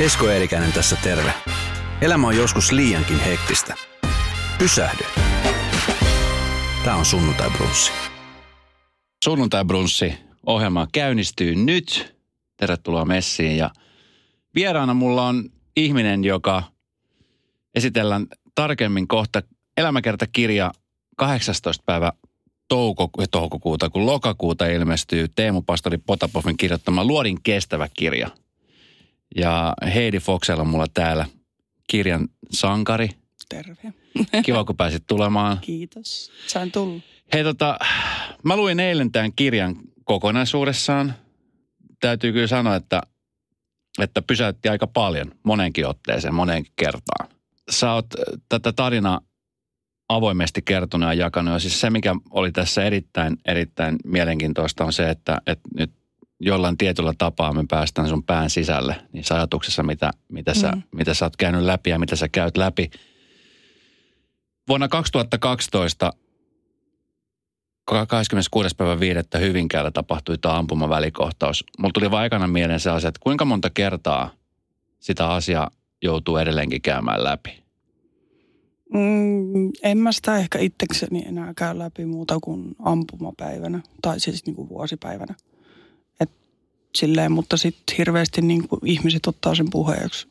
Esko Eerikäinen tässä terve. Elämä on joskus liiankin hektistä. Pysähdy. Tämä on Sunnuntai Brunssi. Sunnuntai Brunssi ohjelma käynnistyy nyt. Tervetuloa messiin ja vieraana mulla on ihminen, joka esitellään tarkemmin kohta elämäkertakirja 18. päivä toukoku- toukokuuta, kun lokakuuta ilmestyy Teemu Pastori Potapovin kirjoittama Luodin kestävä kirja. Ja Heidi Foxella on mulla täällä kirjan sankari. Terve. Kiva, kun pääsit tulemaan. Kiitos. Sain tulla. Hei tota, mä luin eilen tämän kirjan kokonaisuudessaan. Täytyy kyllä sanoa, että, että pysäytti aika paljon monenkin otteeseen, monenkin kertaan. Sä oot äh, tätä tarinaa avoimesti kertonut ja jakanut. Ja siis se, mikä oli tässä erittäin, erittäin mielenkiintoista on se, että, että nyt jollain tietyllä tapaa me päästään sun pään sisälle niissä ajatuksissa, mitä, mitä, sä, Mm. mitä sä oot käynyt läpi ja mitä sä käyt läpi. Vuonna 2012 26. päivä 5. Hyvinkäällä tapahtui tämä ampumavälikohtaus. Mulla tuli vaan aikana mieleen se asia, että kuinka monta kertaa sitä asiaa joutuu edelleenkin käymään läpi. Mm, en mä sitä ehkä itsekseni enää käy läpi muuta kuin ampumapäivänä. Tai siis niin kuin vuosipäivänä. Silleen, mutta sitten hirveästi niin kuin ihmiset ottaa sen puheeksi.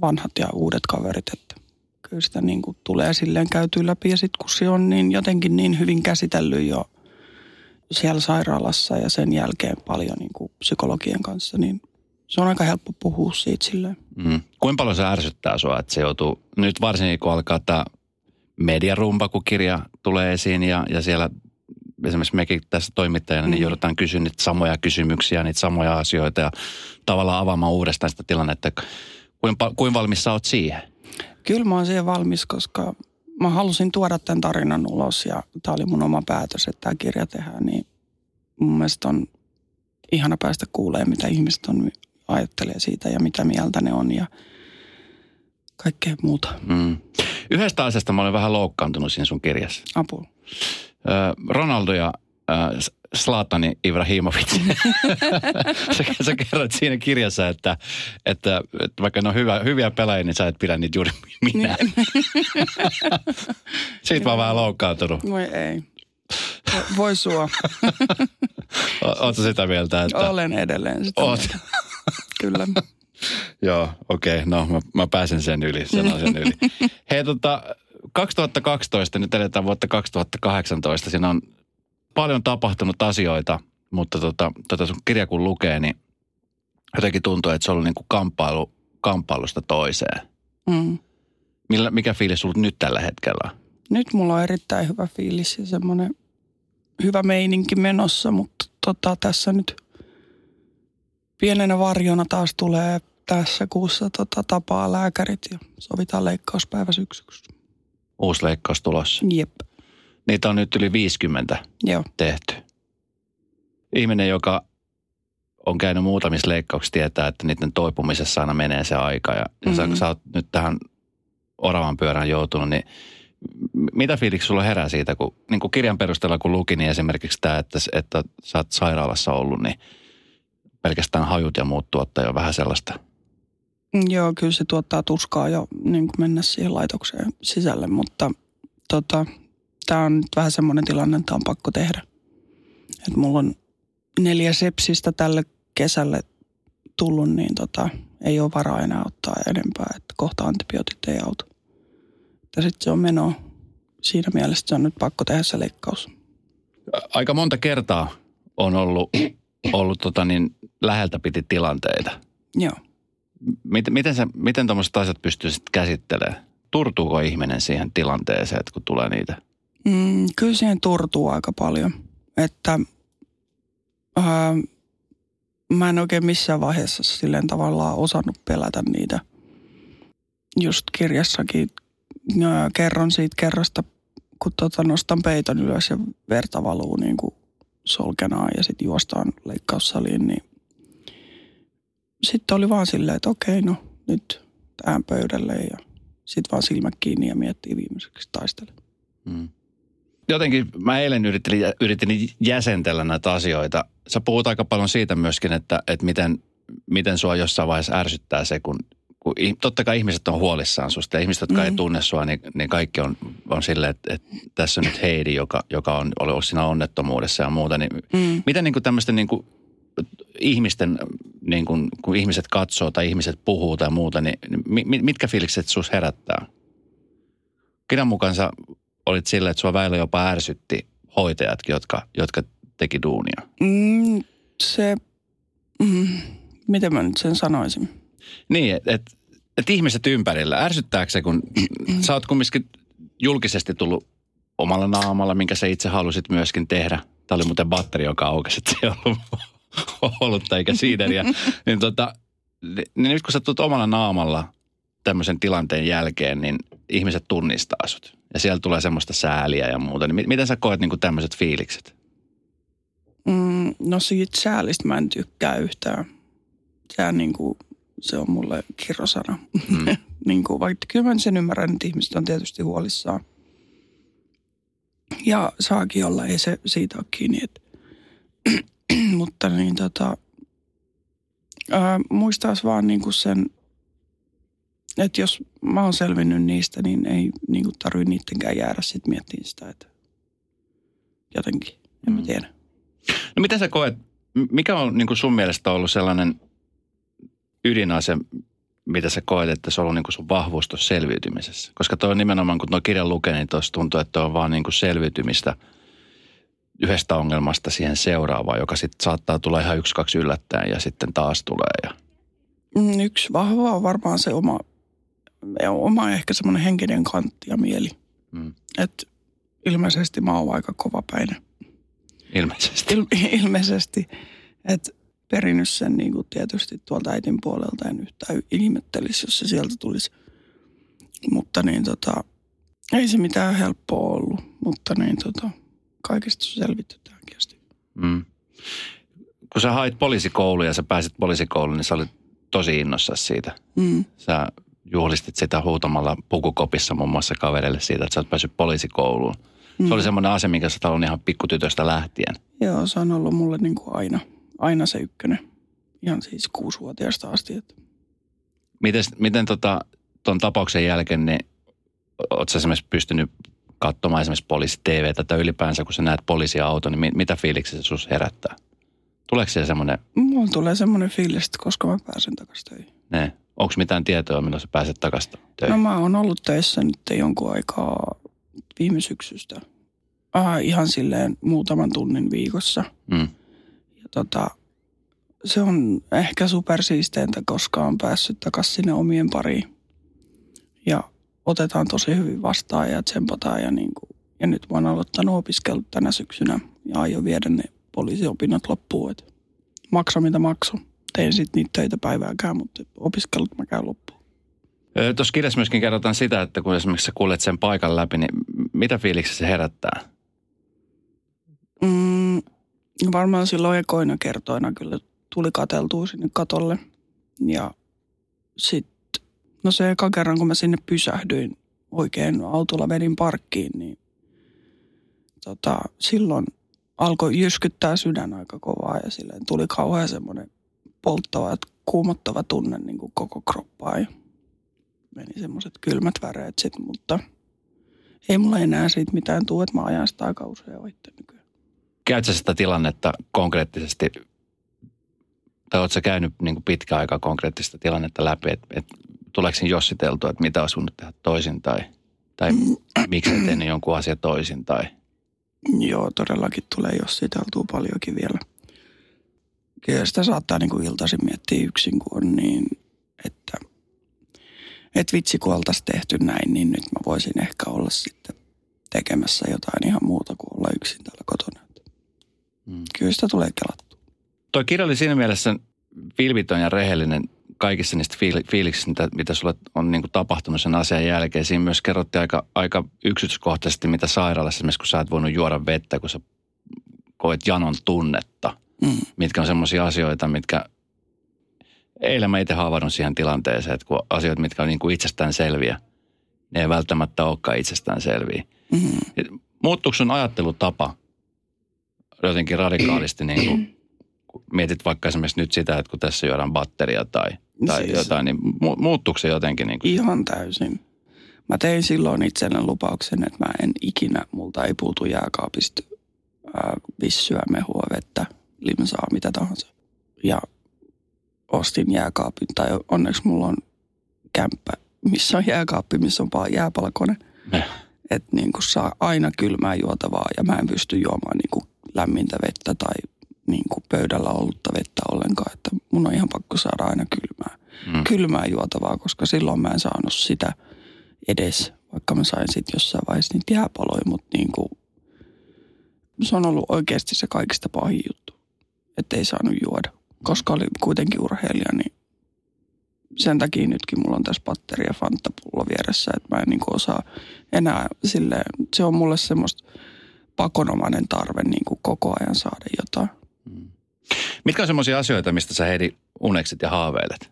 Vanhat ja uudet kaverit, että kyllä sitä niin kuin tulee silleen käytyä läpi. Ja sitten kun se on niin jotenkin niin hyvin käsitellyt jo siellä sairaalassa ja sen jälkeen paljon niin kuin psykologien kanssa, niin se on aika helppo puhua siitä silleen. Mm. Kuinka paljon se ärsyttää sua, että se joutuu, nyt varsinkin kun alkaa tämä mediarumba, kun kirja tulee esiin ja, ja siellä esimerkiksi mekin tässä toimittajana, niin Mm. joudutaan kysyä niitä samoja kysymyksiä, niitä samoja asioita ja tavallaan avaamaan uudestaan sitä tilannetta. Kuinka, kuinka valmis sä oot siihen? Kyllä mä oon siihen valmis, koska mä halusin tuoda tämän tarinan ulos ja tämä oli mun oma päätös, että tämä kirja tehdään, niin mun mielestä on ihana päästä kuulemaan, mitä ihmiset on, ajattelee siitä ja mitä mieltä ne on ja kaikkea muuta. Mm. Yhdestä asiasta mä olen vähän loukkaantunut siinä sun kirjassa. Apua. Ronaldo ja ö, S- Zlatani Ibrahimovic. sä, sä kerroit siinä kirjassa, että, että, että vaikka ne on hyvä, hyviä pelaajia, niin sä et pidä niitä juuri minä. Siitä mä oon vähän loukkaantunut. Voi ei. Voi- sua. O- Ootko sitä mieltä? Että... Olen edelleen sitä. Oot. mieltä. Kyllä. Joo, okei. Okay. No, mä, mä pääsen sen yli, sen yli. Hei, tota, 2012, nyt eletään vuotta 2018. Siinä on paljon tapahtunut asioita, mutta tota, tota sun kirja kun lukee, niin jotenkin tuntuu, että se on ollut niin kuin kamppailu, kamppailusta toiseen. Mm. Millä, mikä fiilis sulla nyt tällä hetkellä on? Nyt mulla on erittäin hyvä fiilis ja semmoinen hyvä meininki menossa, mutta tota, tässä nyt pienenä varjona taas tulee tässä kuussa tota, tapaa lääkärit ja sovitaan leikkauspäivä syksyksi. Uusi leikkaus tulossa. Jep, Niitä on nyt yli 50 joo. tehty. Ihminen, joka on käynyt muutamissa leikkauksissa, tietää, että niiden toipumisessa aina menee se aika. Ja, ja sä, sä oot nyt tähän oravan pyörään joutunut, niin mitä fiiliksi sulla herää siitä, kun niin kuin kirjan perusteella kun luki, niin esimerkiksi tämä, että, että sä oot sairaalassa ollut, niin pelkästään hajut ja muut tuottaa jo vähän sellaista. Joo, kyllä se tuottaa tuskaa jo niin kuin mennä siihen laitokseen sisälle, mutta tota, tämä on nyt vähän semmoinen tilanne, että on pakko tehdä. Et mulla on neljä sepsistä tälle kesälle tullut, niin tota, ei ole varaa enää ottaa enempää, että kohta antibiootit ei auta. Ja sitten se on meno. Siinä mielessä se on nyt pakko tehdä se leikkaus. Aika monta kertaa on ollut, ollut tota niin, läheltä piti tilanteita. Joo. Miten, miten, sä, miten tuommoiset asiat pystyy sitten käsittelemään? Turtuuko ihminen siihen tilanteeseen, että kun tulee niitä? Mm, kyllä siihen turtuu aika paljon. Että ää, mä en oikein missään vaiheessa silleen tavallaan osannut pelätä niitä. Just kirjassakin ää, kerron siitä kerrasta, kun tota nostan peiton ylös ja verta valuu niin kuin solkenaan ja sitten juostaan leikkaussaliin, niin sitten oli vaan silleen, että okei, no nyt tähän pöydälle ja sitten vaan silmät kiinni ja miettii viimeiseksi taistele. Mm. Jotenkin mä eilen yritin, yritin jäsentellä näitä asioita. Sä puhut aika paljon siitä myöskin, että, että miten, miten sua jossain vaiheessa ärsyttää se, kun kun totta kai ihmiset on huolissaan susta ja ihmiset, jotka mm. ei tunne sua, niin, niin kaikki on, on silleen, että, että tässä on nyt Heidi, joka, joka on ollut siinä onnettomuudessa ja muuta. Niin Mm. Miten niin tämmöisten niin kuin ihmisten, niin kuin, kun ihmiset katsoo tai ihmiset puhuu tai muuta, niin mi- mitkä fiilikset sus herättää? Kirjan mukaan sä olit silleen, että sua väillä jopa ärsytti hoitajatkin, jotka, jotka teki duunia. Mm, se, mm, miten mä nyt sen sanoisin? Niin, että et, et ihmiset ympärillä, ärsyttääkö se, kun sä oot kumminkin julkisesti tullut omalla naamalla, minkä sä itse halusit myöskin tehdä. Tämä oli muuten batteri, joka aukesi, että se ei ollut olutta eikä siideriä. niin, tota, niin nyt kun sä tulet omalla naamalla tämmöisen tilanteen jälkeen, niin ihmiset tunnistaa sut. Ja siellä tulee semmoista sääliä ja muuta. Niin mi- miten sä koet niin tämmöiset fiilikset? Mm, no siitä säälistä mä en tykkää yhtään. Sehän niin kuin, se on mulle kirosana. Mm. niin kuin, vaikka kyllä mä sen ymmärrän, että ihmiset on tietysti huolissaan. Ja saakin olla, ei se siitä ole kiinni. Et. Mutta niin tota, ää, muistaisi vaan niin kuin sen, että jos mä oon selvinnyt niistä, niin ei niin kuin tarvitse niittenkään jäädä sitten miettimään sitä, että jotenkin, en mä Mm. tiedä. No miten sä koet, mikä on niin kuin sun mielestä ollut sellainen ydinase, mitä sä koet, että se on ollut niin kuin sun vahvuus tuossa selviytymisessä? Koska toi on nimenomaan, kun tuo kirjan lukee, niin tuossa tuntuu, että on vaan niin kuin selviytymistä yhdestä ongelmasta siihen seuraavaan, joka sitten saattaa tulla ihan yksi, kaksi yllättäen ja sitten taas tulee. Ja, Mm, Yksi vahva on varmaan se oma, oma ehkä semmoinen henkinen kantti ja mieli. mm, Että ilmeisesti mä oon aika kovapäinen. ilmeisesti. Il, ilmeisesti. Että perinnyt sen niin kuin tietysti tuolta äitin puolelta en yhtään ihmettelisi, jos se sieltä tulisi. Mutta niin tota, ei se mitään helppoa ollut, mutta niin tota, kaikesta on selvitty tähänkin asti. Mm. Kun sä hait poliisikouluun ja sä pääsit poliisikouluun, niin sä olit tosi innossasi siitä. Mm. Sä juhlistit sitä huutamalla pukukopissa muun muassa kavereille siitä, että sä oot päässyt poliisikouluun. Se oli semmoinen asia, minkä sä ollut ihan pikkutytöstä lähtien. Joo, se on ollut mulle niin kuin aina, aina se ykkönen. Ihan siis kuusivuotiaasta asti. Että Miten, miten tota, ton tapauksen jälkeen, niin oot sä esimerkiksi pystynyt katsomaan esimerkiksi poliisi TVtä tai ylipäänsä, kun sä näet poliisiauto, niin mi- mitä fiiliksi se sus herättää? Tuleeko siellä semmoinen, mulla tulee semmoinen fiilis, että koska mä pääsen takaisin töihin. ne, onko mitään tietoa, milloin sä pääset takaisin töihin? No mä oon ollut töissä nyt jonkun aikaa viime syksystä. Äh, ihan silleen muutaman tunnin viikossa. Mm. Ja tota, se on ehkä supersiisteintä, koska on päässyt takaisin sinne omien pariin. Ja otetaan tosi hyvin vastaan ja tsempataan. Ja, niin kuin, ja nyt mä oon aloittanut opiskelut tänä syksynä ja aion viedä ne poliisiopinnot loppuun. Et maksa mitä maksu. Tein sitten niitä töitä päivääkään, mutta opiskelut mä käyn loppuun. Tuossa kirjassa myöskin kerrotaan sitä, että kun esimerkiksi sä kuljet sen paikan läpi, niin mitä fiiliksi se herättää? Mm, varmaan silloin ekoina kertoina kyllä tuli kateltua sinne katolle. Ja sitten, no se eka kerran kun mä sinne pysähdyin oikein autolla vedin parkkiin, niin tota, silloin alkoi jyskyttää sydän aika kovaa ja silleen tuli kauhean semmoinen polttava, kuumottava tunne niin kuin koko kroppaan meni semmoiset kylmät väreet sitten, mutta ei mulla enää siitä mitään tuu, että mä ajan sitä aika usein ohitte nykyään. Käyt sä sitä tilannetta konkreettisesti, tai sä käynyt niin kuin pitkä aika konkreettista tilannetta läpi, että et, tuleeko jossiteltua, että mitä olisi voinut tehdä toisin, tai, tai miksi et tehnyt jonkun asian toisin, tai Joo, todellakin tulee jossiteltua paljonkin vielä. Kyllä sitä saattaa niin kuin iltaisin miettiä yksin, kun on niin, että, että vitsi kun oltaisiin tehty näin, niin nyt mä voisin ehkä olla sitten tekemässä jotain ihan muuta kuin olla yksin täällä kotona. Mm. Kyllä sitä tulee kelattua. Toi kirja oli siinä mielessä vilpitön ja rehellinen kaikissa niistä fiil- fiiliksistä, mitä, mitä sulle on niin kuin tapahtunut sen asian jälkeen. Siinä myös kerrottiin aika, aika yksityiskohtaisesti, mitä sairaalassa, esimerkiksi kun sä et voinut juoda vettä, kun sä koet janon tunnetta, Mm. mitkä on semmoisia asioita, mitkä eilen mä itse havainnut siihen tilanteeseen, että kun asioita, mitkä on niin kuin itsestään selviä, ne ei välttämättä olekaan itsestään selviä. Mm. Muuttuuko sun ajattelutapa jotenkin radikaalisti niin kuin kun mietit vaikka esimerkiksi nyt sitä, että kun tässä juodaan batteria tai, tai Siis- jotain, niin mu- muuttuuko se jotenkin niin kuin, Ihan täysin. Mä tein silloin itselleni lupauksen, että mä en ikinä, multa ei puutu jääkaapista ää, vissyä, mehua, vettä, limsaa, mitä tahansa. Ja ostin jääkaapin, tai onneksi mulla on kämppä, missä on jääkaappi, missä on pa- jääpalakone. Eh. Että niin kuin saa aina kylmää juotavaa ja mä en pysty juomaan niin lämmintä vettä tai niin kuin pöydällä ollutta vettä ollenkaan. Että mun on ihan pakko saada aina kylmää mm, kylmää juotavaa, koska silloin mä en saanut sitä edes, vaikka mä sain sitten jossain vaiheessa niitä jääpaloja, mutta niin kuin, se on ollut oikeasti se kaikista pahin juttu, että ei saanut juoda. Koska oli kuitenkin urheilija, niin sen takia nytkin mulla on tässä patteri ja fantapullo vieressä, että mä en niin kuin osaa enää silleen, se on mulle semmoista pakonomainen tarve niin kuin koko ajan saada jotain. Mm. Mitkä on semmoisia asioita, mistä sä Heidi uneksit ja haaveilet?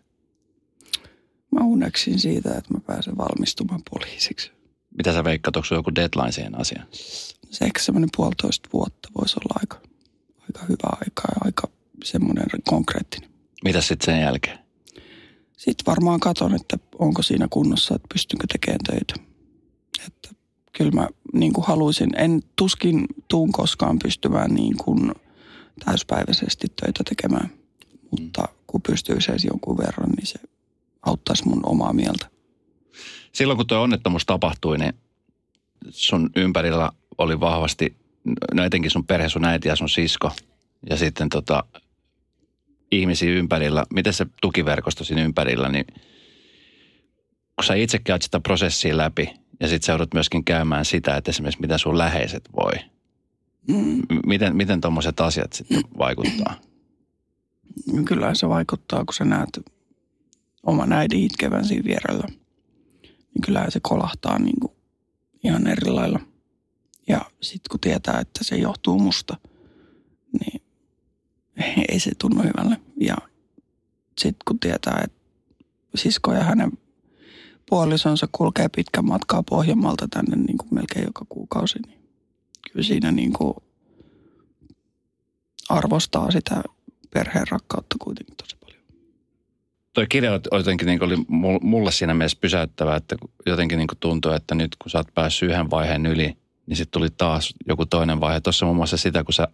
Mä uneksin siitä, että mä pääsen valmistumaan poliisiksi. Mitä sä veikkaat, onko joku deadline siihen asiaan? se ehkä semmoinen puolitoista vuotta voisi olla aika, aika hyvä aika ja aika semmoinen konkreettinen. Mitä sitten sen jälkeen? Sitten varmaan katon, että onko siinä kunnossa, että pystynkö tekemään töitä. Että kyllä mä niin kuin haluaisin, en tuskin tuun koskaan pystymään niin kuin täyspäiväisesti töitä tekemään. Mutta kun pystyisi edes jonkun verran, niin se auttaisi mun omaa mieltä. Silloin kun tuo onnettomuus tapahtui, niin sun ympärillä oli vahvasti, no etenkin sun perhe, sun äiti ja sun sisko. Ja sitten tota, ihmisiä ympärillä, miten se tukiverkosto siinä ympärillä, niin kun sä itse käyt sitä prosessia läpi ja sitten sä myöskin käymään sitä, että esimerkiksi mitä sun läheiset voi. Mm. Miten, miten tuommoiset asiat sitten vaikuttaa? Kyllä se vaikuttaa, kun sä näet oman äidin itkevän siinä vierellä. Niin kyllähän se kolahtaa niin kuin ihan eri lailla. Ja sitten kun tietää, että se johtuu musta, niin ei se tunnu hyvälle. Ja sitten kun tietää, että sisko ja hänen puolisonsa kulkee pitkän matkaa Pohjanmaalta tänne niin kuin melkein joka kuukausi, niin kyllä siinä niin kuin arvostaa sitä perheen rakkautta kuitenkin tosi paljon. Toi kirja oli jotenkin niin oli mul- mulle siinä mielessä pysäyttävä, että jotenkin niin tuntui, että nyt kun sä oot päässyt yhden vaiheen yli, niin sitten tuli taas joku toinen vaihe. Tuossa muun muassa sitä, kun sä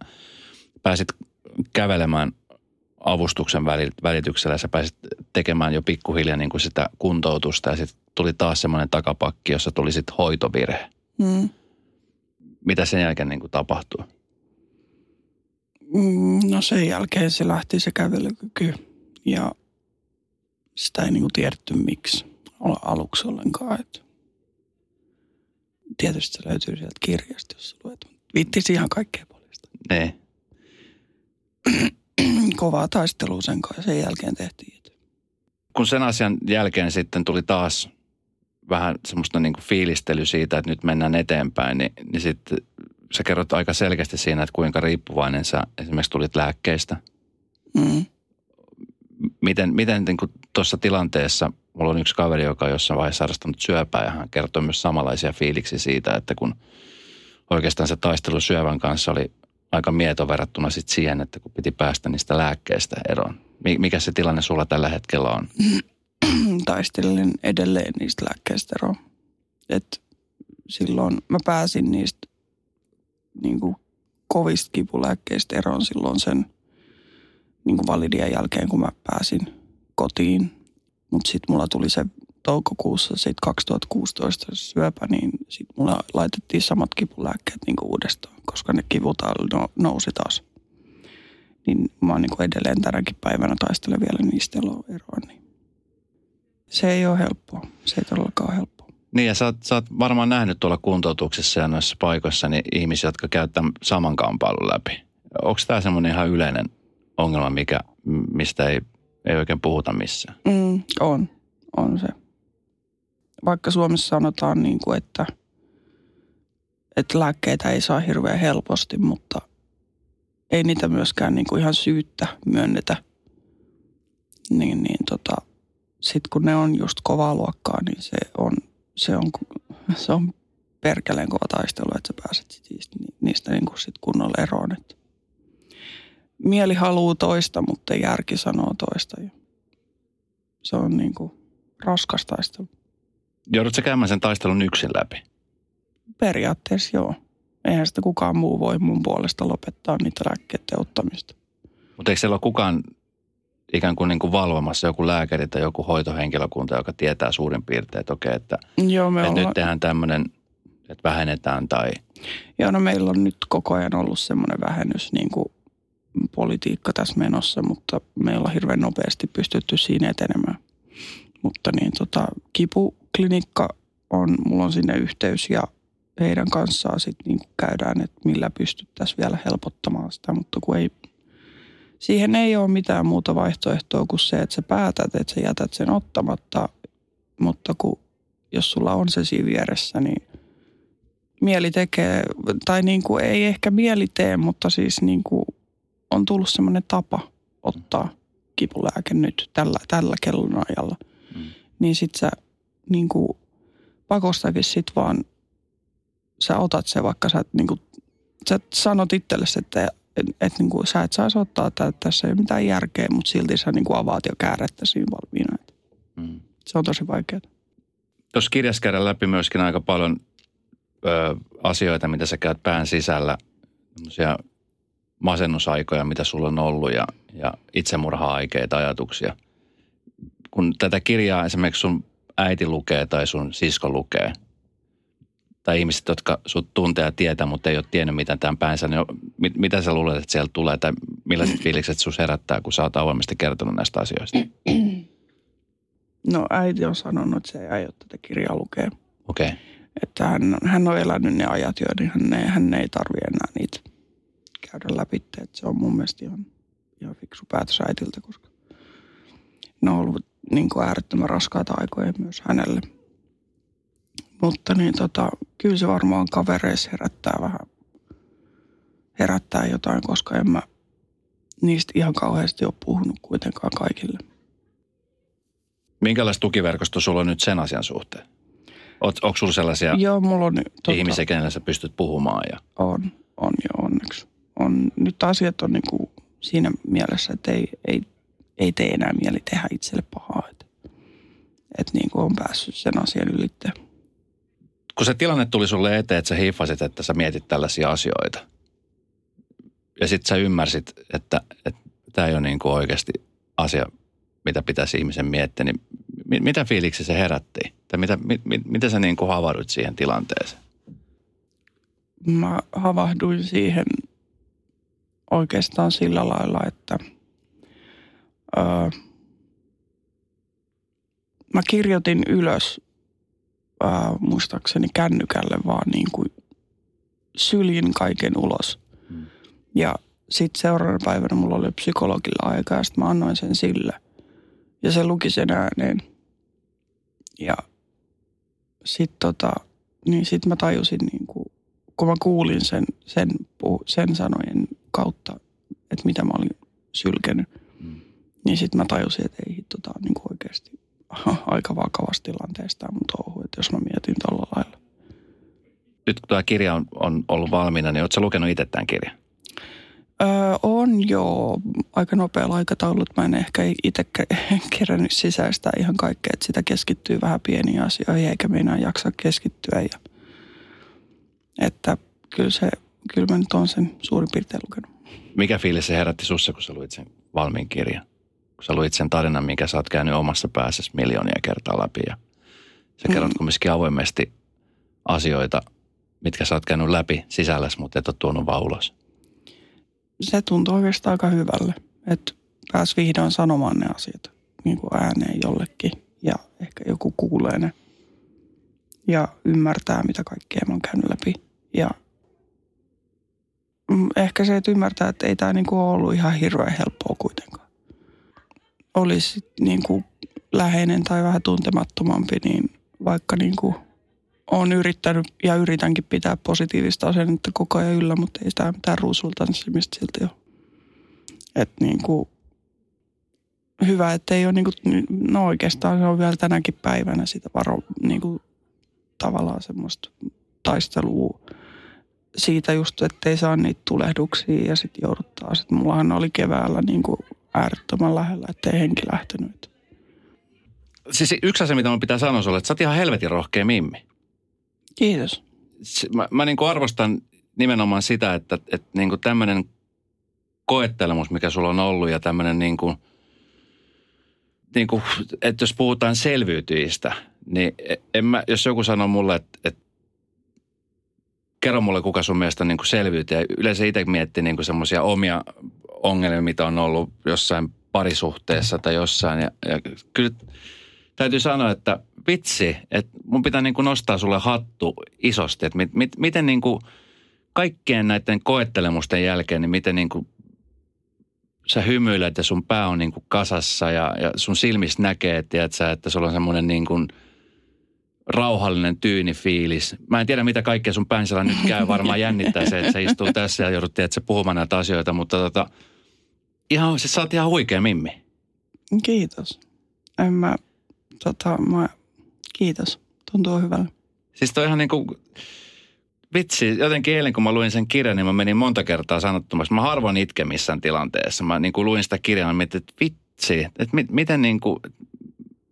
pääsit kävelemään avustuksen väli- välityksellä, sä pääsit tekemään jo pikkuhiljaa niin kuin sitä kuntoutusta ja sitten tuli taas semmoinen takapakki, jossa tuli sitten hoitovirhe. Mm. Mitä sen jälkeen niin kuin tapahtui? Mm, No sen jälkeen se lähti se kävelykyky ja sitä ei niinku tiedetty miksi al- aluksi ollenkaan. Et tietysti se löytyy sieltä kirjasta, jos luet. Viittisi ihan kaikkea paljasta. Ne. Kovaa taistelua sen kanssa ja sen jälkeen tehtiin. Kun sen asian jälkeen sitten tuli taas vähän semmoista niin kuin fiilistely siitä, että nyt mennään eteenpäin, niin, niin sitten sä kerrot aika selkeästi siinä, että kuinka riippuvainen sä esimerkiksi tulit lääkkeistä. Mm. Miten, miten niin tuossa tilanteessa, mulla on yksi kaveri, joka on jossain vaiheessa sairastanut syöpää ja hän kertoi myös samanlaisia fiiliksi siitä, että kun oikeastaan se taistelu syövän kanssa oli aika mieto verrattuna sit siihen, että kun piti päästä niistä lääkkeistä eroon. Mi- Mikä se tilanne sulla tällä hetkellä on? taistelin edelleen niistä lääkkeistä eroon. Et silloin mä pääsin niistä niin kuin kovista kipulääkkeistä eroon silloin sen niin kuin validian jälkeen, kun mä pääsin kotiin. Mutta sitten mulla tuli se toukokuussa sit 2016 se syöpä, niin sitten mulla laitettiin samat kipulääkkeet niin kuin uudestaan, koska ne kivut no, nousi taas. Niin mä oon niin kuin edelleen tänäkin päivänä taistelen vielä niistä eroon. Niin se ei ole helppoa. Se ei todellakaan ole helppoa. Niin ja sä oot, sä oot varmaan nähnyt tuolla kuntoutuksessa ja noissa paikoissa niin ihmisiä, jotka käyttää saman kampailun läpi. Onko tämä semmoinen ihan yleinen ongelma, mikä, mistä ei, ei oikein puhuta missään? Mm, on, on se. Vaikka Suomessa sanotaan, niin kuin, että, että lääkkeitä ei saa hirveän helposti, mutta ei niitä myöskään niin kuin ihan syyttä myönnetä. Niin, niin tota, sitten kun ne on just kovaa luokkaa, niin se on, se on, se on perkeleen kova taistelu, että sä pääset sit niistä, niistä niin kuin sit kunnolla eroon. Et mieli haluaa toista, mutta järki sanoo toista. Ja se on niin kuin raskas taistelu. Joudutko käymään sen taistelun yksin läpi? Periaatteessa joo. Eihän sitä kukaan muu voi mun puolesta lopettaa niitä lääkkeiden ottamista. Mutta eikö siellä ole kukaan ikään kuin, niin kuin valvomassa joku lääkäri tai joku hoitohenkilökunta, joka tietää suurin piirtein, että okei, että, Joo, me että ollaan, nyt tehdään tämmöinen, että vähennetään tai... joo, no meillä on nyt koko ajan ollut semmoinen vähennys niin kuin politiikka tässä menossa, mutta meillä on hirveän nopeasti pystytty siinä etenemään. Mutta niin tota, kipuklinikka on, mulla on sinne yhteys ja heidän kanssaan sitten niin käydään, että millä pystyttäisiin vielä helpottamaan sitä, mutta kun ei, siihen ei ole mitään muuta vaihtoehtoa kuin se, että sä päätät, että sä jätät sen ottamatta, mutta kun jos sulla on se siinä vieressä, niin mieli tekee, tai niin kuin ei ehkä mieli tee, mutta siis niin kuin on tullut semmoinen tapa ottaa kipulääke nyt tällä, tällä kellonajalla. Mm. Niin sit sä niin kuin pakostakin sit vaan, sä otat se, vaikka sä, niin kuin, sä sanot itsellesi, että et, et niin kuin, sä et saisi ottaa, että tässä ei ole mitään järkeä, mutta silti sä niin kuin avaat jo käärettä siinä valmiina. Mm. Se on tosi vaikeaa. Tuossa kirjassa käydään läpi myöskin aika paljon ö, asioita, mitä sä käyt pään sisällä. Masennusaikoja, mitä sulla on ollut ja, ja itsemurha-aikeita ajatuksia. Kun tätä kirjaa esimerkiksi sun äiti lukee tai sun sisko lukee, tai ihmiset, jotka sut tuntee ja tietää, mutta ei ole tiennyt, mitä tämän päänsä, niin mit, mitä sä luulet, että sieltä tulee, tai millaiset fiilikset sus herättää, kun sä oot avoimesti kertonut näistä asioista? No äiti on sanonut, että se ei aio tätä kirjaa lukea. Okei. Okay. Että hän, hän on elänyt ne ajat jo, niin hän ei, hän ei tarvi enää niitä käydä läpi. Että se on mun mielestä ihan, ihan fiksu päätös äitiltä, koska ne on ollut niin kuin äärettömän raskaita aikoja myös hänelle. Mutta niin tota, kyllä se varmaan kavereissa herättää vähän, herättää jotain, koska en mä niistä ihan kauheasti ole puhunut kuitenkaan kaikille. Minkälaista tukiverkosto sulla on nyt sen asian suhteen? Oot, onko sulla sellaisia Joo, mulla on tota, ihmisiä, kenelle sä pystyt puhumaan? Ja, On, on jo onneksi. On, nyt asiat on niin kuin siinä mielessä, että ei, ei, ei tee enää mieli tehdä itselle pahaa. Että, niin kuin on päässyt sen asian ylitte. Kun se tilanne tuli sulle eteen, että sä hiiffasit, että sä mietit tällaisia asioita. Ja sitten sä ymmärsit, että, tämä ei ole niin kuin oikeasti asia, mitä pitäisi ihmisen miettiä. Niin mi- mitä fiiliksi se herätti? Tai mitä, mi, mi, miten sä niin kuin havahduit siihen tilanteeseen? Mä havahduin siihen oikeastaan sillä lailla, että öö, mä kirjoitin ylös öö, muistaakseni kännykälle vaan niin kuin syljin kaiken ulos. Mm. Ja sitten seuraavana päivänä mulla oli psykologilla aika ja sitten mä annoin sen sille. Ja se luki sen ääneen. Ja sitten tota, niin sit mä tajusin niin kuin, kun mä kuulin sen, sen, sen sanojen kautta, että mitä mä olin sylkenyt, Mm. niin sitten mä tajusin, että ei hitto, tää on niin kuin oikeasti aika vakavasta tilanteesta mun touhu, että jos mä mietin tuolla lailla. Nyt kun tämä kirja on, on ollut valmiina, niin ootko sä lukenut itse tämän kirjan? Öö, on jo aika nopealla aikataululla. Mä en ehkä itse kerännyt sisäistä ihan kaikkea, että sitä keskittyy vähän pieniin asioihin eikä meinaa jaksa keskittyä. Ja, että kyllä, se, kyllä mä nyt on sen suurin piirtein lukenut. Mikä fiilis se herätti sussa, kun sä luit sen valmiin kirjan? Sä luit sen tarinan, minkä sä oot käynyt omassa päässäsi miljoonia kertaa läpi ja sä kerrot Mm. kumminkin avoimesti asioita, mitkä sä oot käynyt läpi sisälläsi, mutta et ole tuonut vaan ulos. Se tuntui oikeastaan aika hyvälle, että pääs vihdoin sanomaan ne asiat niin kuin ääneen jollekin ja ehkä joku kuulee ne ja ymmärtää, mitä kaikkea mä oon käynyt läpi. Ja mm, ehkä se, että ymmärtää, että ei tämä niinku ollut ihan hirveän helppoa kuitenkaan. Olisi niinku läheinen tai vähän tuntemattomampi, niin vaikka niinku olen yrittänyt ja yritänkin pitää positiivista asennetta koko ajan yllä, mutta ei sitä mitään ruusultanssimista silti ole. Että niinku, hyvä, että ei ole niinku, no oikeastaan se on vielä tänäkin päivänä sitä varo, niinku, tavallaan semmoista taistelua siitä just, että ei saa niitä tulehduksia ja sitten jouduttaa. Sitten mullahan oli keväällä niin kuin äärettömän lähellä, ettei henki lähtenyt. Siis yksi asia, mitä mun pitää sanoa sulle, että sä oot ihan helvetin rohkea mimmi. Kiitos. Mä, mä niin kuin arvostan nimenomaan sitä, että, että niin kuin tämmöinen koettelemus, mikä sulla on ollut ja tämmöinen niin kuin, niin kuin, että jos puhutaan selviytyjistä, niin en mä, jos joku sanoo mulle, että, että kerro mulle, kuka sun mielestä niin kuin selviytyy. Yleensä itse miettii niin semmoisia omia ongelmia, mitä on ollut jossain parisuhteessa tai jossain. Ja, ja kyllä täytyy sanoa, että vitsi, että mun pitää niin kuin nostaa sulle hattu isosti. Että mit, mit, miten niin kuin kaikkien näiden koettelemusten jälkeen, niin miten niin kuin sä hymyilet ja sun pää on niin kuin kasassa ja, ja sun silmistä näkee, tiedätkö, että sulla on semmoinen niin kuin rauhallinen tyyni fiilis. Mä en tiedä, mitä kaikkea sun päänsä nyt käy. Varmaan jännittää se, että se istuu tässä ja joudut tiedätkö, puhumaan näitä asioita, mutta tota, ihan, siis sä oot ihan huikea mimmi. Kiitos. En mä, tota, mä, kiitos. Tuntuu hyvällä. Siis toi ihan niin kuin, vitsi, jotenkin eilen kun mä luin sen kirjan, niin mä menin monta kertaa sanottomasti. Mä harvoin itke missään tilanteessa. Mä niin kuin luin sitä kirjaa ja mietin, että vitsi, että mit, miten niin kuin,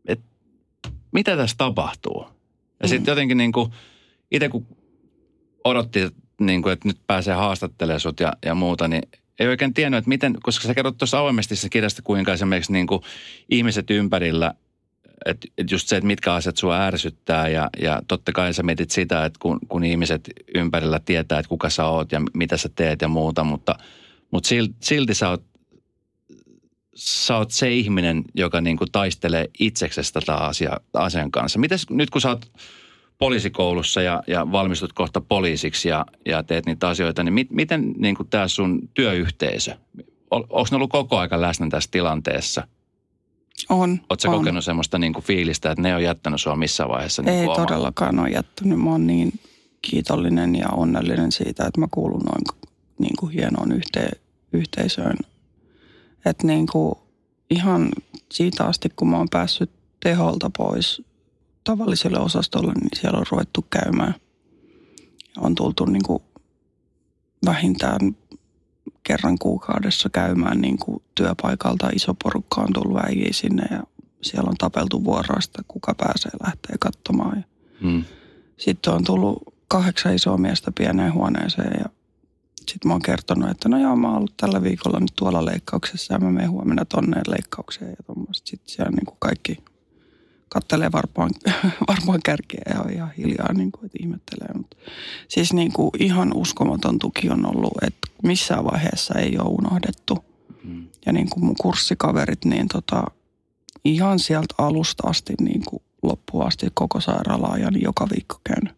että mitä tässä tapahtuu? Ja sitten mm. jotenkin niin kuin, itse kun odotti, niin kuin, että nyt pääsee haastattelemaan sut ja, ja muuta, niin ei oikein tiennyt, että miten, koska sä kerrot tuossa avoimesti se kirjasta, kuinka esimerkiksi niin kuin ihmiset ympärillä, että, että just se, että mitkä asiat sua ärsyttää ja, ja totta kai sä mietit sitä, että kun, kun ihmiset ympärillä tietää, että kuka sä oot ja mitä sä teet ja muuta, mutta, mutta silti, silti sä oot, sä oot se ihminen, joka niin kuin taistelee itseksestä tätä asia, asian kanssa. Mites nyt kun sä oot poliisikoulussa ja, ja valmistut kohta poliisiksi ja, ja teet niitä asioita, niin mit, miten niin kuin tämä sun työyhteisö, onko ne ollut koko aika läsnä tässä tilanteessa? On. Oletko on. kokenut semmoista niin kuin fiilistä, että ne on jättänyt sua missään vaiheessa? Niin Ei kuin todellakaan ole jättänyt. Mä oon niin kiitollinen ja onnellinen siitä, että mä kuulun noin niin kuin hienoon yhte, yhteisöön. Että niin kuin ihan siitä asti, kun mä oon päässyt teholta pois tavalliselle osastolle, niin siellä on ruvettu käymään. Ja on tultu niin kuin vähintään kerran kuukaudessa käymään niin kuin työpaikalta. Iso porukka on tullut äijiä sinne ja siellä on tapeltu vuoroista, kuka pääsee lähteä katsomaan. Ja Hmm. sitten on tullut kahdeksan isoa miestä pieneen huoneeseen ja sitten mä oon kertonut, että no joo, mä oon ollut tällä viikolla nyt tuolla leikkauksessa ja mä menen huomenna tonne leikkaukseen ja tuommoista. Sitten siellä niin kuin kaikki kattelee varmaan, varmaan kärkeä ja on ihan hiljaa, niin kuin, että ihmettelee. Mutta siis niin kuin ihan uskomaton tuki on ollut, että missään vaiheessa ei ole unohdettu. Hmm. Ja niin kuin mun kurssikaverit, niin tota, ihan sieltä alusta asti niin kuin loppuun asti koko sairaalaa ja niin joka viikko käynyt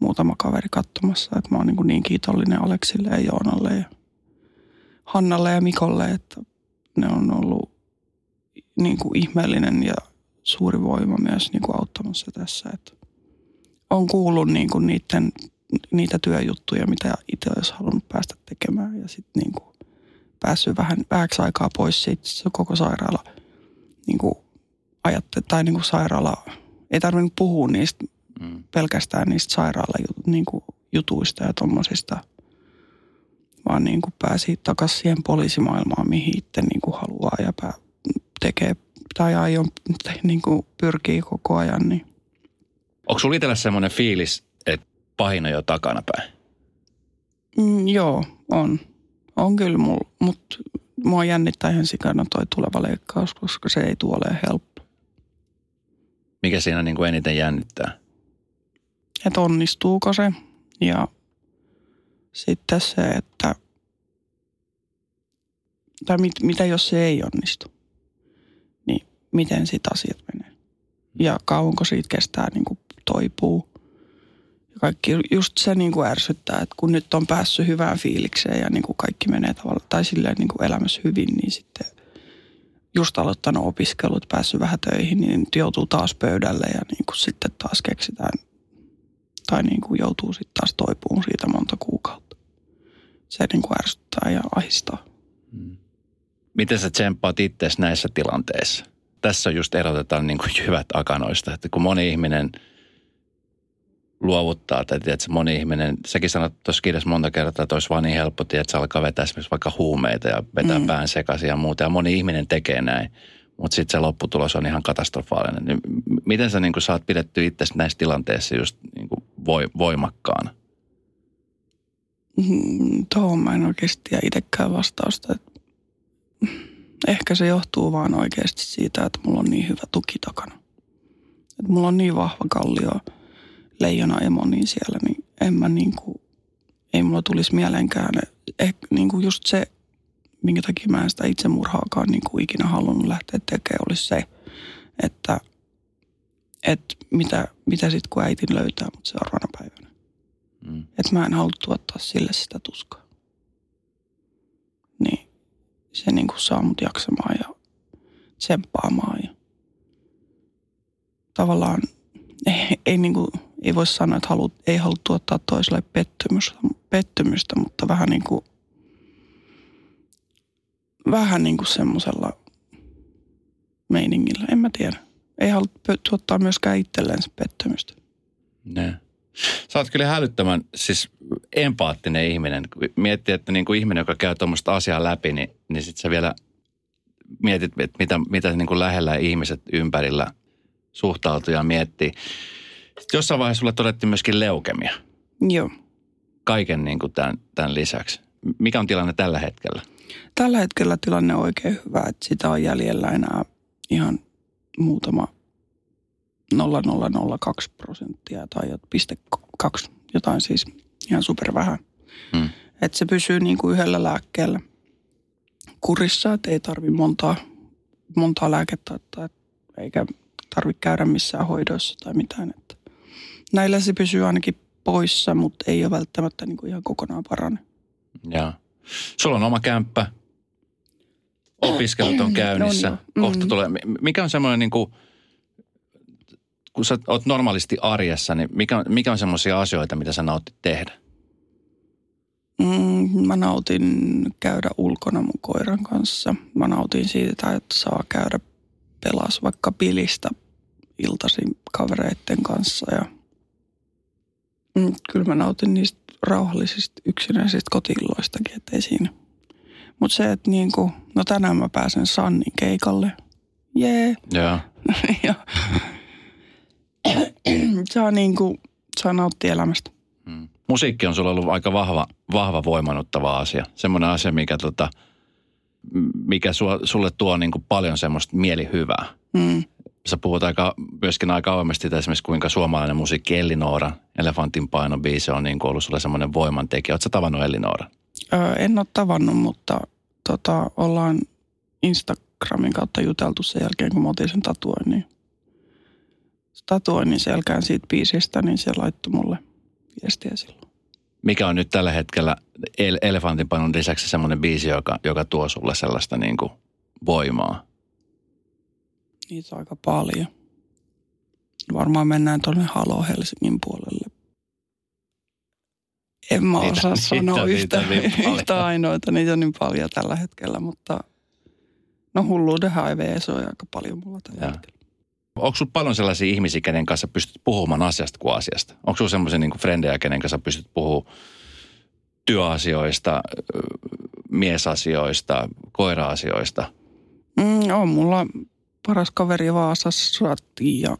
muutama kaveri katsomassa. Että mä oon niin, kuin niin kiitollinen Aleksille ja Joonalle ja Hannalle ja Mikolle, että ne on ollut niin kuin ihmeellinen ja suuri voima myös niin kuin auttamassa tässä. Että on kuullut niin kuin niiden, niitä työjuttuja, mitä itse olisi halunnut päästä tekemään ja sitten niin kuin päässyt vähän, vähäksi aikaa pois siitä se koko sairaala niin kuin ajatte, tai niin kuin sairaala, ei tarvinnut puhua niistä Hmm. pelkästään niistä sairaalajutuista niin kuin jutuista ja tommosista, vaan niin kuin pääsi takaisin siihen poliisimaailmaan, mihin itse niin kuin haluaa ja pää, tekee tai aion niin kuin pyrkii koko ajan. Niin. Onko sulla itsellä semmoinen fiilis, että pahin on jo takana päin? Mm, joo, on. On kyllä mulla, mutta mua jännittää ihan sikana toi tuleva leikkaus, koska se ei tule helppo. Mikä siinä niin kuin eniten jännittää? Että onnistuuko se ja sitten se, että tai mit, mitä jos se ei onnistu, miten sit asiat menee. Ja kauanko siitä kestää niin kuin toipuu. Ja kaikki just se niin kuin ärsyttää, että kun nyt on päässyt hyvään fiilikseen ja niin kuin kaikki menee tavallaan, tai silleen niin kuin elämässä hyvin, niin sitten just aloittanut opiskelut, päässyt vähän töihin, niin joutuu taas pöydälle ja niin kuin sitten taas keksitään, tai niin kuin joutuu sitten taas toipuun siitä monta kuukautta. Se niin kuin ärsyttää ja ahistaa. Miten sä tsemppaat itseäsi näissä tilanteissa? Tässä just erotetaan niin kuin jyvät akanoista, että kun moni ihminen luovuttaa. Tai tiedätkö, moni ihminen, säkin sanot tuossa kirjassa monta kertaa, että olisi vaan niin helppo, että se alkaa vetää esimerkiksi vaikka huumeita ja vetää mm. pään sekaisin ja muuta. Ja moni ihminen tekee näin, mutta sitten se lopputulos on ihan katastrofaalinen. Niin miten sä niin saat pidetty itse näissä tilanteissa just niin voi, voimakkaana? Mm, tuohon mä en oikeasti tiedä itsekään vastausta. Ehkä se johtuu vaan oikeasti siitä, että mulla on niin hyvä tuki takana. Että mulla on niin vahva kallio leijona emo niin siellä, niin en mä niin kuin, ei mulla tulisi mieleenkään. Niin kuin just se, minkä takia mä en sitä itsemurhaakaan niin kuin ikinä halunnut lähteä tekemään, olisi se, että, että mitä, mitä sitten kun äitin löytää mut seuraavana päivänä. Mm. Että mä en halua tuottaa sille sitä tuskaa. Niin se niin kuin saa mut jaksamaan ja tsemppaamaan ja tavallaan ei, ei, niin kuin, ei voi sanoa, että halu, ei halua tuottaa toiselle pettymystä, pettymystä, mutta vähän niin kuin, vähän niin kuin semmoisella meiningillä, en mä tiedä. Ei halua tuottaa myöskään itselleen pettymystä. Ne. Sä oot kyllä hälyttävän siis empaattinen ihminen. Miettii, että niin kuin ihminen, joka käy tuommoista asiaa läpi, niin, niin sitten sä vielä mietit, että mitä, mitä niin kuin lähellä ihmiset ympärillä suhtautuu ja miettii. Sitten jossain vaiheessa sulle todettiin myöskin leukemia. Joo. Kaiken niin kuin tämän, tämän lisäksi. Mikä on tilanne tällä hetkellä? Tällä hetkellä tilanne on oikein hyvä, että sitä on jäljellä enää ihan muutama 0,002 prosenttia tai piste kaksi, jotain siis ihan super vähän. Hmm. Että se pysyy niin kuin yhdellä lääkkeellä kurissa, että ei tarvi montaa, montaa lääkettä ottaa, eikä tarvitse käydä missään hoidoissa tai mitään. Että näillä se pysyy ainakin poissa, mutta ei ole välttämättä niin kuin ihan kokonaan parane. Joo. Sulla on oma kämppä, opiskelut on käynnissä, no niin. kohta mm. tulee. Mikä on semmoinen niin kuin, kun sä oot normaalisti arjessa, niin mikä, mikä on semmoisia asioita, mitä sä nautit tehdä? Mm, mä nautin käydä ulkona mun koiran kanssa. Mä nautin siitä, että saa käydä pelas vaikka pilistä iltaisin kavereiden kanssa ja mm, kyllä mä nautin niistä rauhallisista yksinäisistä kotilloistakin, ettei siinä. Mutta se, että niinku, no tänään mä pääsen Sannin keikalle. Jee. Yeah. ja saa niinku, saa nauttia elämästä. Hmm. Musiikki on sulla ollut aika vahva, vahva voimannuttava asia. Semmoinen asia, mikä, tota, mikä su, sulle tuo niinku paljon semmoista mielihyvää. Hmm sä puhut aika, myöskin aika avoimesti esimerkiksi kuinka suomalainen musiikki Elinora, Elefantin paino biisi on niin ollut sulle semmoinen voimantekijä. Oletko tavannut Elinora? Öö, en ole tavannut, mutta tota, ollaan Instagramin kautta juteltu sen jälkeen, kun mä otin sen tatuoinnin. Tatuoinnin selkään siitä biisistä, niin se laittoi mulle viestiä silloin. Mikä on nyt tällä hetkellä Elefantin painon lisäksi semmoinen biisi, joka, joka tuo sulle sellaista niin kuin voimaa? Niitä on aika paljon. Varmaan mennään tuonne Halo Helsingin puolelle. En mä niitä, osaa sanoa niitä, yhtä, niitä niin yhtä ainoita. Niitä on niin paljon tällä hetkellä, mutta no hulluuden HIV on aika paljon mulla tällä ja. hetkellä. Onko sinulla paljon sellaisia ihmisiä, kenen kanssa pystyt puhumaan asiasta kuin asiasta? Onko sinulla sellaisia niin frendejä, kenen kanssa pystyt puhumaan työasioista, miesasioista, koira-asioista? Mm, on mulla paras kaveri Vaasassa ja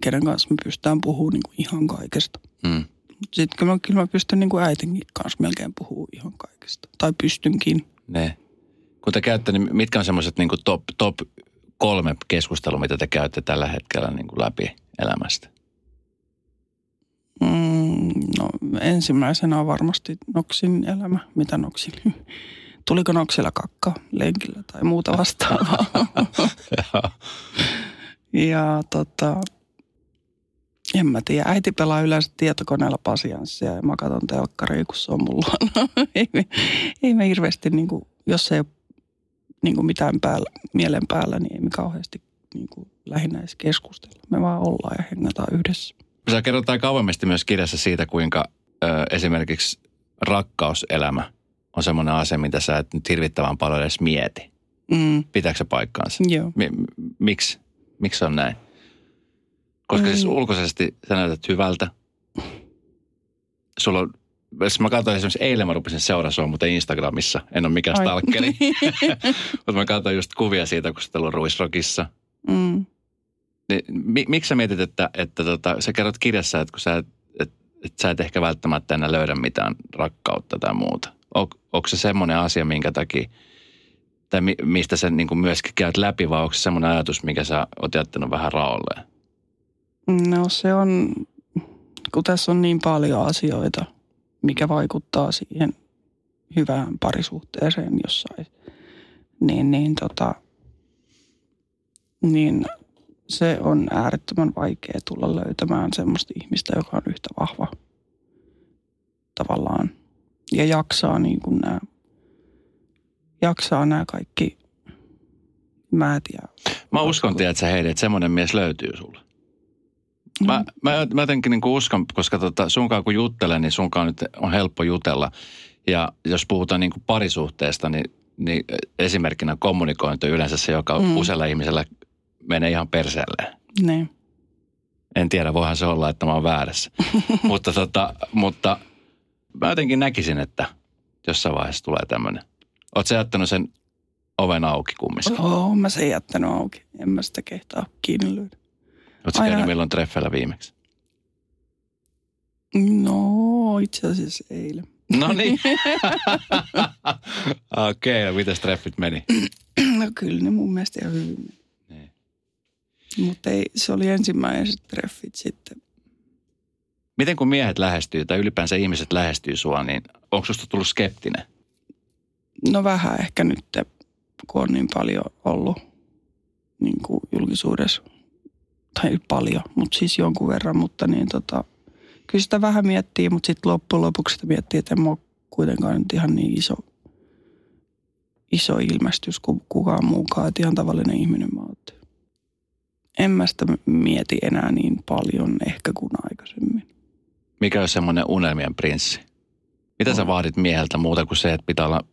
kenen kanssa me pystytään puhumaan niin kuin ihan kaikesta. Mm. Sitten kyllä mä, kyllä mä pystyn niin kuin äitinkin kanssa melkein puhumaan ihan kaikesta. Tai pystynkin. Ne. Kun te käytte, niin mitkä on semmoiset niin top, top kolme keskustelua, mitä te käytte tällä hetkellä niin kuin läpi elämästä? Mm, no ensimmäisenä on varmasti Noksin elämä. Mitä Noksin? tuliko noksilla kakka lenkillä tai muuta vastaavaa. ja tota, en mä tiedä. Äiti pelaa yleensä tietokoneella pasianssia ja mä katson telkkaria, kun se on mulla. ei, me, ei me hirveästi, niin kuin, jos ei ole niin kuin mitään päällä, mielen päällä, niin ei me kauheasti niin kuin, lähinnä edes keskustella. Me vaan ollaan ja hengataan yhdessä. Sä kerrotaan avoimesti myös kirjassa siitä, kuinka ö, esimerkiksi rakkauselämä – on semmoinen asia, mitä sä et nyt hirvittävän paljon edes mieti. Mm. Pitääkö se paikkaansa? Joo. M- miksi? Miksi on näin? Koska mm. siis ulkoisesti sä näytät hyvältä. sulla on, jos mä katsoin esimerkiksi eilen mä rupesin seuraa sua muuten Instagramissa. En ole mikään stalkeri. Mutta mä katsoin just kuvia siitä, kun sä ollut Ruisrockissa. Mm. Niin, mi, miksi sä mietit, että, että tota, sä kerrot kirjassa, että kun sä et, et, et sä et ehkä välttämättä enää löydä mitään rakkautta tai muuta. On, onko se semmoinen asia, minkä takia, tai mi, mistä sä niin kuin myöskin käyt läpi, vai onko se semmoinen ajatus, mikä sä oot jättänyt vähän raolleen? No se on, kun tässä on niin paljon asioita, mikä vaikuttaa siihen hyvään parisuhteeseen jossain, niin, niin, tota, niin se on äärettömän vaikea tulla löytämään semmoista ihmistä, joka on yhtä vahva tavallaan. Ja jaksaa niin kuin nämä, jaksaa nämä kaikki määt ja Mä uskon, tiedät sä Heidi, että semmoinen mies löytyy sulle. Mä, mä, mä jotenkin niin uskon, koska tota, sunkaan kun juttelen, niin sunkaan nyt on helppo jutella. Ja jos puhutaan niin kuin parisuhteesta, niin, niin esimerkkinä kommunikointi on yleensä se, joka Mm. usealla ihmisellä menee ihan perseelleen. Niin. En tiedä, voihan se olla, että mä oon väärässä. mutta, tota, mutta mä jotenkin näkisin, että jossain vaiheessa tulee tämmöinen. Oot sä jättänyt sen oven auki kumminkin? Oo, mä sen jättänyt auki. En mä sitä kehtaa kiinni lyödä. Sä Aina- käynyt milloin treffeillä viimeksi? No, itse asiassa eilen. No niin. Okei, okay, no mitäs treffit meni? No kyllä ne mun mielestä ihan hyvin meni. Niin. Mutta ei, se oli ensimmäiset treffit sitten. Miten kun miehet lähestyy tai ylipäänsä ihmiset lähestyy sua, niin onko susta tullut skeptinen? No vähän ehkä nyt, kun on niin paljon ollut niin kuin julkisuudessa. Tai paljon, mutta siis jonkun verran. Mutta niin tota, kyllä sitä vähän miettii, mutta sitten loppujen lopuksi sitä miettii, että en mä ole kuitenkaan nyt ihan niin iso, iso ilmestys kuin kukaan muukaan. Että ihan tavallinen ihminen mä oon. En mä sitä mieti enää niin paljon ehkä kuin aikaisemmin. Mikä on semmoinen unelmien prinssi? Mitä sä Oh. vaadit mieheltä muuta kuin se, että pitää olla...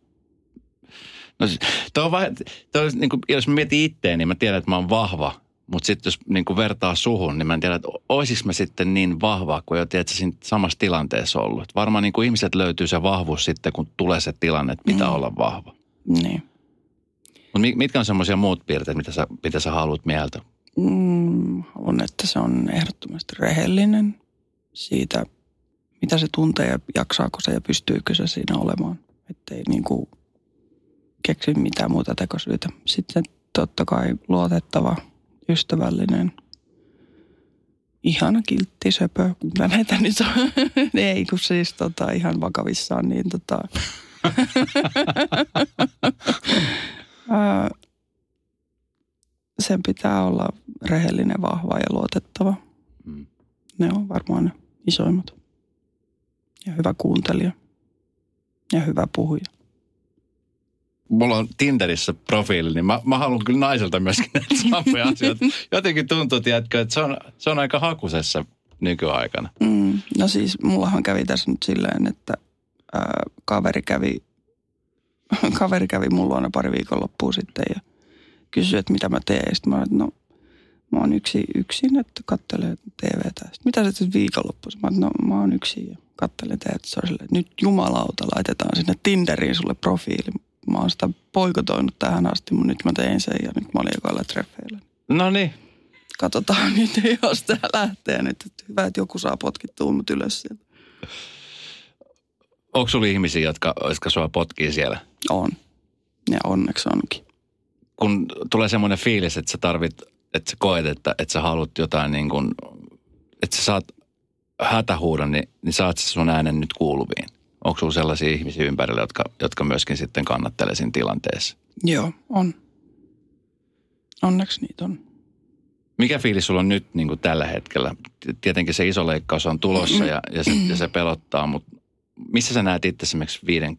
No siis, toi on vähän, toi on, niin kuin, jos mä mietin itteen, niin mä tiedän, että mä oon vahva. Mutta sitten jos niin kuin vertaa suhun, niin mä en tiedä, että oisis mä sitten niin vahva, kun jo tiedät, siinä samassa tilanteessa ollut. Et varmaan niin kuin ihmiset löytyy se vahvuus sitten, kun tulee se tilanne, että pitää Mm. olla vahva. Niin. Mutta mitkä on semmoisia muut piirteet, mitä sä, mitä sä haluat mieheltä? Mm, haluan, että se on ehdottomasti rehellinen siitä, mitä se tuntee ja jaksaako se ja pystyykö se siinä olemaan. Että ei niin kuin keksi mitään muuta tekosyitä. Sitten totta kai luotettava, ystävällinen, ihana kiltti söpö, mitä näitä nyt on. ei, kun siis tota, ihan vakavissaan, niin tota... Sen pitää olla rehellinen, vahva ja luotettava. Mm. Ne on varmaan ne isoimmat. Ja hyvä kuuntelija. Ja hyvä puhuja. Mulla on Tinderissä profiili, niin mä, mä haluan kyllä naiselta myöskin näitä samoja asioita. Jotenkin tuntuu, tiedätkö, että se on, se on aika hakusessa nykyaikana. Mm, no siis mullahan kävi tässä nyt silleen, että ää, kaveri kävi, kaveri kävi mulla luona pari viikonloppua sitten ja kysyi, että mitä mä teen. Sitten mä että no mä oon yksi, yksin, että kattelen TVtä. Sitten mitä sä teet viikonloppuisin? Mä no mä oon yksin ja kattelen TVtä. Se oli silleen, nyt jumalauta laitetaan sinne Tinderiin sulle profiili. Mä oon sitä poikotoinut tähän asti, mutta nyt mä tein sen ja nyt mä olin jokailla treffeillä. No niin. Katsotaan nyt, jos tää lähtee nyt. Että hyvä, että joku saa potkittua mut ylös sieltä. Onko sulla ihmisiä, jotka, jotka sua potkii siellä? On. Ja onneksi onkin. Kun tulee semmoinen fiilis, että sä tarvit, että sä koet, että, että sä haluat jotain niin kuin, että sä saat hätähuudon, niin, niin saat sä sun äänen nyt kuuluviin. Onko sulla sellaisia ihmisiä ympärillä, jotka, jotka myöskin sitten kannattelee siinä tilanteessa? Joo, on. Onneksi niitä on. Mikä fiilis sulla on nyt niin kuin tällä hetkellä? Tietenkin se iso leikkaus on tulossa ja, ja, se, ja se pelottaa, mutta missä sä näet itse esimerkiksi viiden,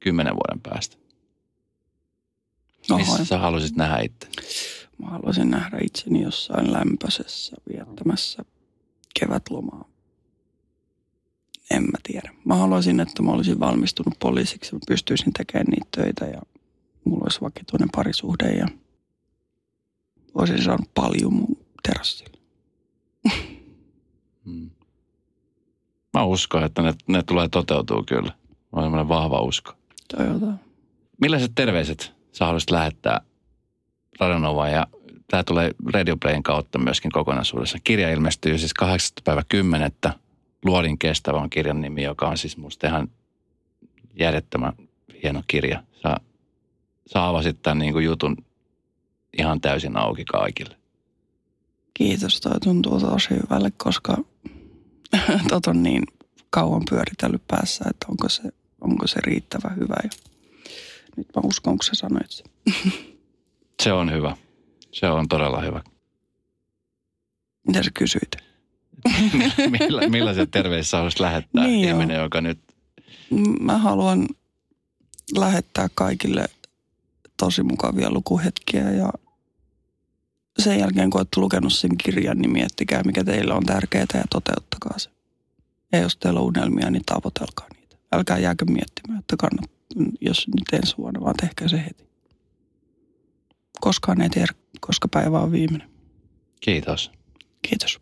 kymmenen vuoden päästä? Missä Oho, sä haluaisit nähdä itse? mä haluaisin nähdä itseni jossain lämpöisessä viettämässä kevätlomaa. En mä tiedä. Mä haluaisin, että mä olisin valmistunut poliisiksi. Mä pystyisin tekemään niitä töitä ja mulla olisi vakituinen parisuhde ja olisin saanut paljon mun terassille. Hmm. Mä uskon, että ne, ne tulee toteutuu kyllä. Mä on vahva usko. Toivotaan. Millaiset terveiset sä haluaisit lähettää Radonovaan ja tämä tulee Radio Playn kautta myöskin kokonaisuudessa. Kirja ilmestyy siis 8. päivä 10. Luodin kestävän kirjan nimi, joka on siis musta ihan järjettömän hieno kirja. Sä, sä avasit tämän niin kuin jutun ihan täysin auki kaikille. Kiitos, toi tuntuu tosi hyvälle, koska tot on niin kauan pyöritellyt päässä, että onko se, onko se riittävä hyvä. Ja nyt mä uskon, kun sä sanoit sen. Se on hyvä. Se on todella hyvä. Mitä sä kysyit? Milla, millaisia terveisiä haluaisit lähettää Niin ihminen, joka nyt... Mä haluan lähettää kaikille tosi mukavia lukuhetkiä ja sen jälkeen, kun olette lukenut sen kirjan, niin miettikää, mikä teille on tärkeää ja toteuttakaa se. Ja jos teillä on unelmia, niin tavoitelkaa niitä. Älkää jääkö miettimään, että kannat, jos nyt ensi vuonna, vaan tehkää se heti. Koskaan ei tiedä, koska päivä on viimeinen. Kiitos. Kiitos.